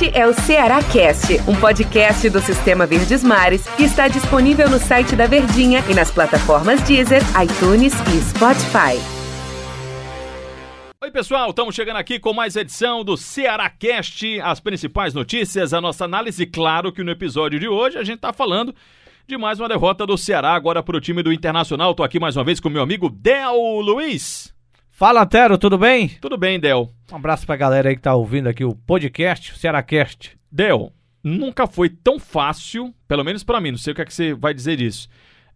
Este é o Ceará Cast, um podcast do Sistema Verdes Mares que está disponível no site da Verdinha e nas plataformas Deezer, iTunes e Spotify. Oi, pessoal, estamos chegando aqui com mais edição do Ceará Cast, as principais notícias, a nossa análise. Claro que no episódio de hoje a gente está falando de mais uma derrota do Ceará agora para o time do Internacional. Estou aqui mais uma vez com meu amigo Del Luiz. Fala, Antero, tudo bem? Tudo bem, Del. Um abraço pra galera aí que tá ouvindo aqui o podcast, o Cearacast. Del, nunca foi tão fácil, pelo menos para mim, não sei o que, é que você vai dizer disso,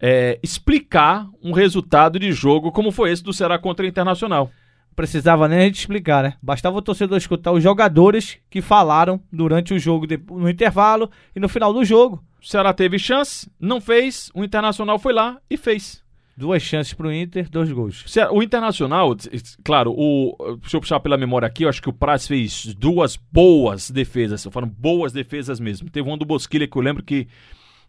é, explicar um resultado de jogo como foi esse do Ceará contra o Internacional. Precisava nem a gente explicar, né? Bastava o torcedor escutar os jogadores que falaram durante o jogo, no intervalo e no final do jogo. O Ceará teve chance, não fez, o Internacional foi lá e fez. Duas chances para o Inter, dois gols. O Internacional, claro, o, deixa eu puxar pela memória aqui, eu acho que o Praz fez duas boas defesas, foram boas defesas mesmo. Teve um do Bosquilha que eu lembro que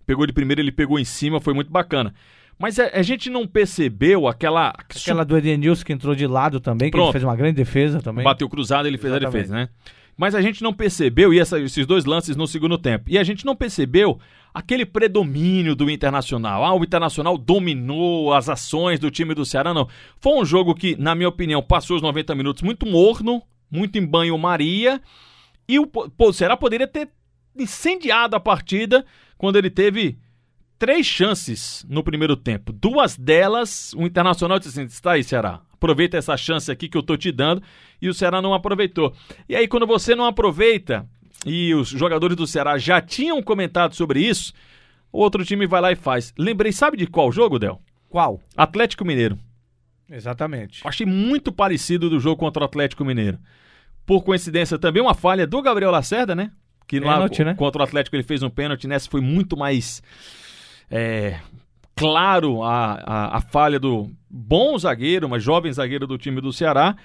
pegou de primeiro, ele pegou em cima, foi muito bacana. Mas a, a gente não percebeu aquela. Aquela do Edenilson que entrou de lado também, que ele fez uma grande defesa também. Bateu cruzado, ele fez Exatamente. a defesa, né? Mas a gente não percebeu, e essa, esses dois lances no segundo tempo, e a gente não percebeu aquele predomínio do Internacional. Ah, o Internacional dominou as ações do time do Ceará, não. Foi um jogo que, na minha opinião, passou os 90 minutos muito morno, muito em banho-maria, e o, o Ceará poderia ter incendiado a partida quando ele teve três chances no primeiro tempo. Duas delas, o Internacional disse assim: está aí, Ceará, aproveita essa chance aqui que eu tô te dando, e o Ceará não aproveitou. E aí, quando você não aproveita, e os jogadores do Ceará já tinham comentado sobre isso, o outro time vai lá e faz. Lembrei, sabe de qual jogo, Del? Qual? Atlético Mineiro. Exatamente. Achei muito parecido do jogo contra o Atlético Mineiro. Por coincidência, também uma falha do Gabriel Lacerda, né? Que pênalti, lá né? contra o Atlético ele fez um pênalti, nessa foi muito mais é, claro a, a, a falha do bom zagueiro, mas jovem zagueiro do time do Ceará.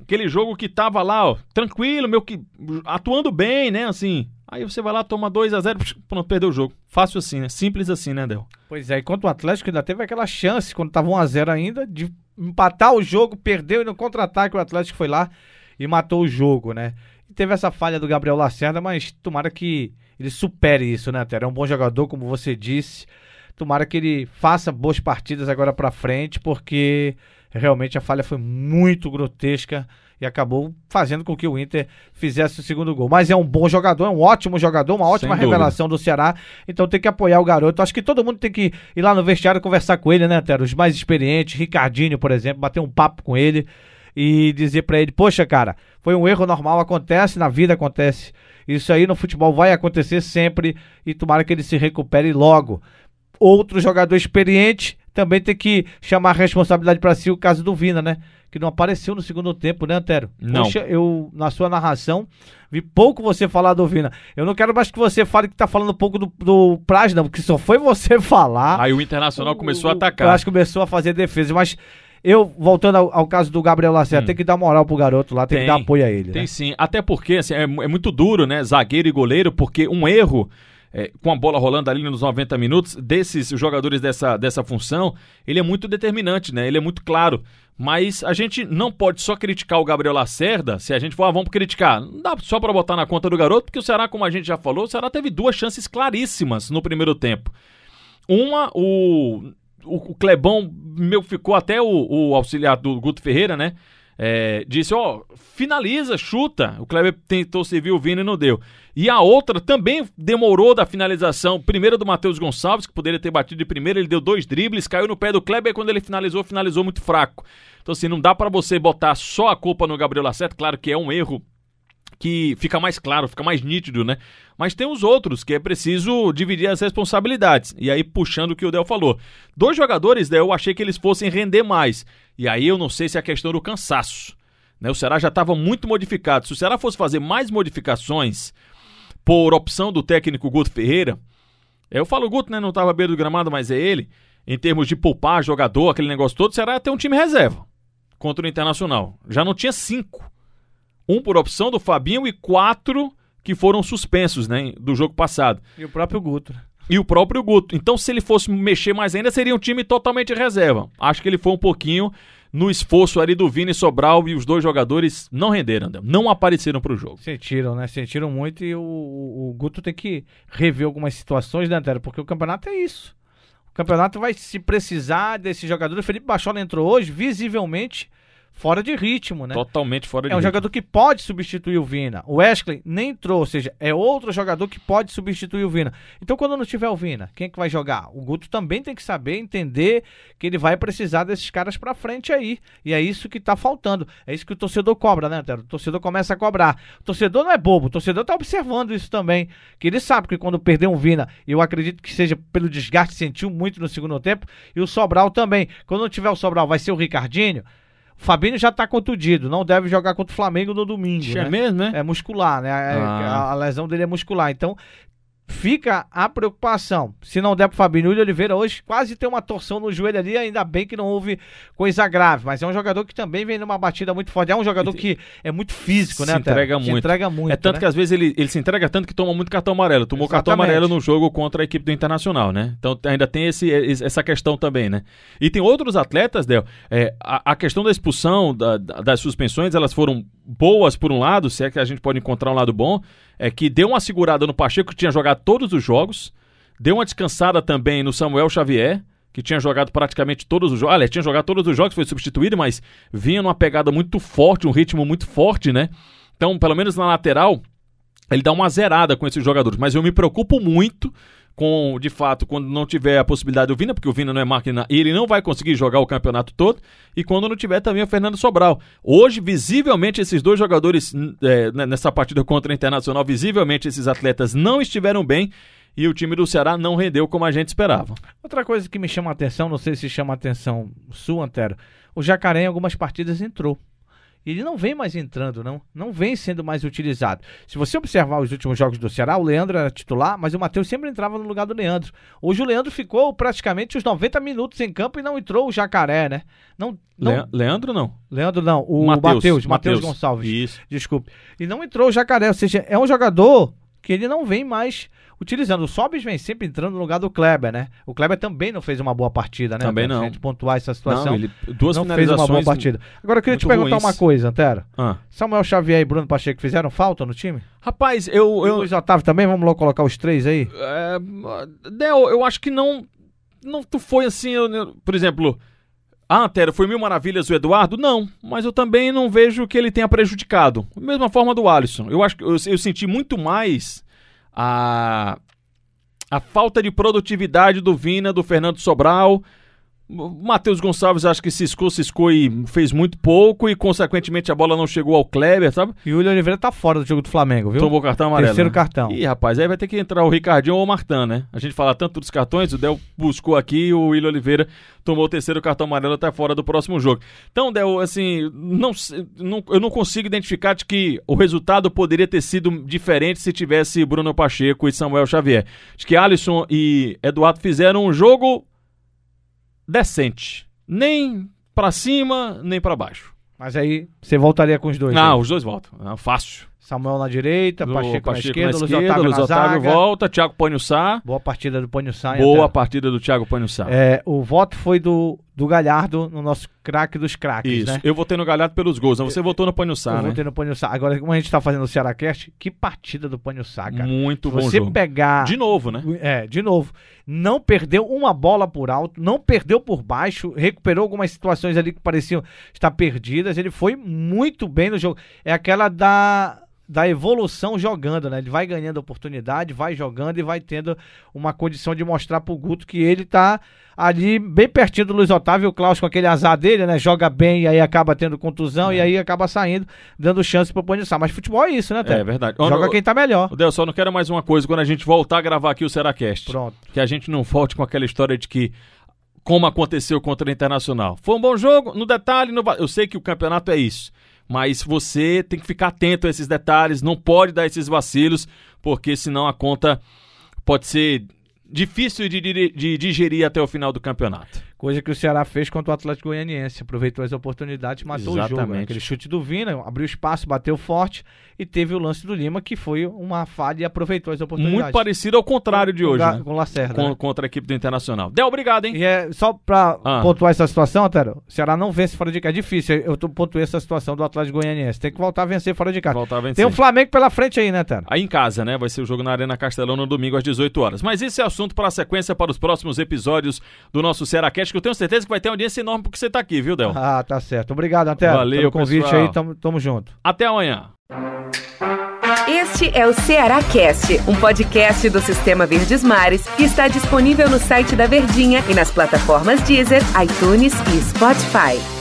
Aquele jogo que tava lá, ó, tranquilo, meu que atuando bem, né, assim. Aí você vai lá, toma 2 a 0 pronto, perdeu o jogo. Fácil assim, né? Simples assim, né, Del? Pois é, enquanto o Atlético ainda teve aquela chance, quando tava 1 a 0 ainda, de empatar o jogo, perdeu e no contra-ataque o Atlético foi lá e matou o jogo, né? E teve essa falha do Gabriel Lacerda, mas tomara que ele supere isso, né, Tera? É um bom jogador, como você disse. Tomara que ele faça boas partidas agora para frente, porque realmente a falha foi muito grotesca e acabou fazendo com que o Inter fizesse o segundo gol. Mas é um bom jogador, é um ótimo jogador, uma ótima revelação do Ceará. Então tem que apoiar o garoto. Acho que todo mundo tem que ir lá no vestiário conversar com ele, né, Tero? Os mais experientes, Ricardinho, por exemplo, bater um papo com ele e dizer para ele: Poxa, cara, foi um erro normal, acontece, na vida acontece. Isso aí no futebol vai acontecer sempre e tomara que ele se recupere logo outro jogador experiente também tem que chamar a responsabilidade para si o caso do Vina, né? Que não apareceu no segundo tempo, né, Antero? Não. Poxa, eu, na sua narração, vi pouco você falar do Vina. Eu não quero mais que você fale que tá falando pouco do, do Praz, não, porque só foi você falar. Aí o Internacional o, começou a atacar. Acho que começou a fazer defesa, mas eu, voltando ao, ao, caso do Gabriel Lacerda, hum. tem que dar moral pro garoto lá, tem, tem que dar apoio a ele. Tem né? sim. Até porque assim, é, é, muito duro, né? Zagueiro e goleiro, porque um erro é, com a bola rolando ali nos 90 minutos, desses jogadores dessa, dessa função, ele é muito determinante, né? Ele é muito claro. Mas a gente não pode só criticar o Gabriel Lacerda, se a gente for, ah, vamos criticar. Não dá só para botar na conta do garoto, porque o Ceará, como a gente já falou, o Ceará teve duas chances claríssimas no primeiro tempo. Uma, o, o, Clebão, meu, ficou até o, o auxiliar do Guto Ferreira, né? É, disse, ó, finaliza, chuta. O Kleber tentou servir o Vini e não deu. E a outra também demorou da finalização. Primeiro do Matheus Gonçalves, que poderia ter batido de primeira, ele deu dois dribles, caiu no pé do Kleber e quando ele finalizou, finalizou muito fraco. Então assim, não dá para você botar só a culpa no Gabriel Lacerda, claro que é um erro que fica mais claro, fica mais nítido, né? Mas tem os outros que é preciso dividir as responsabilidades. E aí, puxando o que o Del falou. Dois jogadores, Del, eu achei que eles fossem render mais. E aí eu não sei se é a questão do cansaço. Né? O Ceará já estava muito modificado. Se o Ceará fosse fazer mais modificações por opção do técnico Guto Ferreira, eu falo Guto, né? Não estava beira do gramado, mas é ele. Em termos de poupar jogador, aquele negócio todo, o Ceará ia ter um time reserva contra o Internacional. Já não tinha cinco. Um por opção do Fabinho e quatro que foram suspensos, né? Do jogo passado. E o próprio Guto. E o próprio Guto. Então, se ele fosse mexer mais ainda, seria um time totalmente reserva. Acho que ele foi um pouquinho no esforço ali do Vini Sobral e os dois jogadores não renderam, não apareceram para o jogo. Sentiram, né? Sentiram muito e o, o, Guto tem que rever algumas situações, né, Antero? Porque o campeonato é isso. O campeonato vai se precisar desse jogador. O Felipe Bachola entrou hoje, visivelmente fora de ritmo, né? Totalmente fora de ritmo. É um ritmo. jogador que pode substituir o Vina. O Wesley nem entrou, ou seja, é outro jogador que pode substituir o Vina. Então, quando não tiver o Vina, quem é que vai jogar? O Guto também tem que saber, entender que ele vai precisar desses caras pra frente aí. E é isso que tá faltando. É isso que o torcedor cobra, né, Antero? O torcedor começa a cobrar. O torcedor não é bobo, o torcedor tá observando isso também. Que ele sabe que quando perder um Vina, eu acredito que seja pelo desgaste, sentiu muito no segundo tempo, e o Sobral também. Quando não tiver o Sobral, vai ser o Ricardinho. O Fabinho já tá contundido, não deve jogar contra o Flamengo no domingo. É né? mesmo, né? É muscular, né? É, ah. A, a lesão dele é muscular. Então, fica a preocupação. Se não der pro Fabinho William Oliveira hoje, quase tem uma torção no joelho ali, ainda bem que não houve coisa grave, mas é um jogador que também vem numa batida muito forte. É um jogador que é muito físico, se né? Entrega muito. Se entrega muito. É tanto né? que às vezes ele, ele se entrega tanto que toma muito cartão amarelo. Tomou Exatamente. cartão amarelo no jogo contra a equipe do Internacional, né? Então ainda tem esse, essa questão também, né? E tem outros atletas, Del, é, a, a, questão da expulsão, da, das suspensões, elas foram boas por um lado, se é que a gente pode encontrar um lado bom, é que deu uma segurada no Pacheco, que tinha jogado todos os jogos, deu uma descansada também no Samuel Xavier, que tinha jogado praticamente todos os jogos. Olha, tinha jogado todos os jogos, foi substituído, mas vinha numa pegada muito forte, um ritmo muito forte, né? Então, pelo menos na lateral, ele dá uma zerada com esses jogadores. Mas eu me preocupo muito com, de fato, quando não tiver a possibilidade do Vina, porque o Vina não é máquina ele não vai conseguir jogar o campeonato todo, e quando não tiver também o Fernando Sobral. Hoje, visivelmente, esses dois jogadores, é, nessa partida contra o Internacional, visivelmente esses atletas não estiveram bem e o time do Ceará não rendeu como a gente esperava. Outra coisa que me chama a atenção, não sei se chama a atenção sua, Antero, o Jacaré em algumas partidas entrou. Ele não vem mais entrando, não. Não vem sendo mais utilizado. Se você observar os últimos jogos do Ceará, o Leandro era titular, mas o Matheus sempre entrava no lugar do Leandro. Hoje o Leandro ficou praticamente os 90 minutos em campo e não entrou o Jacaré, né? Não, não... Leandro não. Leandro não. O Matheus, Matheus Gonçalves. Isso. Desculpe. E não entrou o Jacaré, ou seja, é um jogador que ele não vem mais utilizando. O Sobis vem sempre entrando no lugar do Kleber, né? O Kleber também não fez uma boa partida, né? Também não. Se a gente pontuar essa situação. Não, ele, duas não fez uma boa partida. Agora eu queria te perguntar ruins. uma coisa, Antero. Ah. Samuel Xavier e Bruno Pacheco fizeram falta no time? Rapaz, eu. eu... Luiz Otávio também? Vamos logo colocar os três aí? É, Del, eu acho que não. Não tu foi assim, eu, por exemplo. Ah, Antero, foi mil maravilhas o Eduardo? Não, mas eu também não vejo que ele tenha prejudicado. Mesma forma do Alisson. Eu acho que eu, eu senti muito mais a, a falta de produtividade do Vina, do Fernando Sobral. Matheus Gonçalves acho que ciscou, ciscou e fez muito pouco e, consequentemente, a bola não chegou ao Kleber, sabe? E o William Oliveira tá fora do jogo do Flamengo, viu? Tomou cartão amarelo. Terceiro né? cartão. Ih, rapaz, aí vai ter que entrar o Ricardinho ou o Martan, né? A gente fala tanto dos cartões, o Del buscou aqui e o William Oliveira tomou o terceiro cartão amarelo até fora do próximo jogo. Então, Del, assim, não, não, eu não consigo identificar de que o resultado poderia ter sido diferente se tivesse Bruno Pacheco e Samuel Xavier. Acho que Alisson e Eduardo fizeram um jogo decente. Nem para cima, nem para baixo. Mas aí você voltaria com os dois? Não, aí. os dois voltam. É fácil. Samuel na direita, Pacheco, Pacheco na esquerda, na esquerda Luiz Otávio, Luiz Otávio volta, Thiago Panhussá. Boa partida do Panhussá. Boa partida do Thiago Panhussá. É, o voto foi do, do Galhardo no nosso craque dos craques, Isso, né? eu votei no Galhardo pelos gols, você eu, votou no Panhussá, eu né? Eu votei no Panhussá. Agora, como a gente tá fazendo o Cearacast, que partida do Panhussá, cara. Muito Se bom você jogo. pegar... De novo, né? É, de novo. Não perdeu uma bola por alto, não perdeu por baixo, recuperou algumas situações ali que pareciam estar perdidas. Ele foi muito bem no jogo. É aquela da da evolução jogando, né? Ele vai ganhando oportunidade, vai jogando e vai tendo uma condição de mostrar pro Guto que ele tá ali bem pertinho do Luiz Otávio, o Klaus com aquele azar dele, né? Joga bem e aí acaba tendo contusão é. e aí acaba saindo, dando chance pro Panissá. Mas futebol é isso, né, Té? É verdade. Joga quem tá melhor. O Del, só não quero mais uma coisa quando a gente voltar a gravar aqui o Seracast. Pronto. Que a gente não volte com aquela história de que como aconteceu contra o Internacional. Foi um bom jogo, no detalhe, no... eu sei que o campeonato é isso mas você tem que ficar atento a esses detalhes, não pode dar esses vacilos, porque senão a conta pode ser difícil de, de, de digerir até o final do campeonato. Coisa que o Ceará fez contra o Atlético Goianiense. Aproveitou as oportunidades, matou Exatamente. o jogo. né? Aquele chute do Vina, abriu espaço, bateu forte e teve o lance do Lima, que foi uma falha e aproveitou as oportunidades. Muito parecido ao contrário de Com hoje, Ga- né? Com o Lacerda. Com- né? Contra a equipe do Internacional. Del, obrigado, hein? E é, só pra Ah. pontuar essa situação, Antero, o Ceará não vence fora de casa. É difícil. Eu tô pontuei essa situação do Atlético Goianiense. Tem que voltar a vencer fora de casa. Voltar a vencer. Tem o Flamengo pela frente aí, né, Antero? Aí em casa, né? Vai ser o jogo na Arena Castelão no domingo às 18 horas. Mas esse é assunto para a sequência para os próximos episódios do nosso Cearacast, que eu tenho certeza que vai ter uma audiência enorme porque você tá aqui, viu, Del? Ah, tá certo. Obrigado, Antero. Valeu, pelo convite pessoal. aí. Tamo, tamo junto. Até amanhã. Este é o Ceará Cast, um podcast do Sistema Verdes Mares que está disponível no site da Verdinha e nas plataformas Deezer, iTunes e Spotify.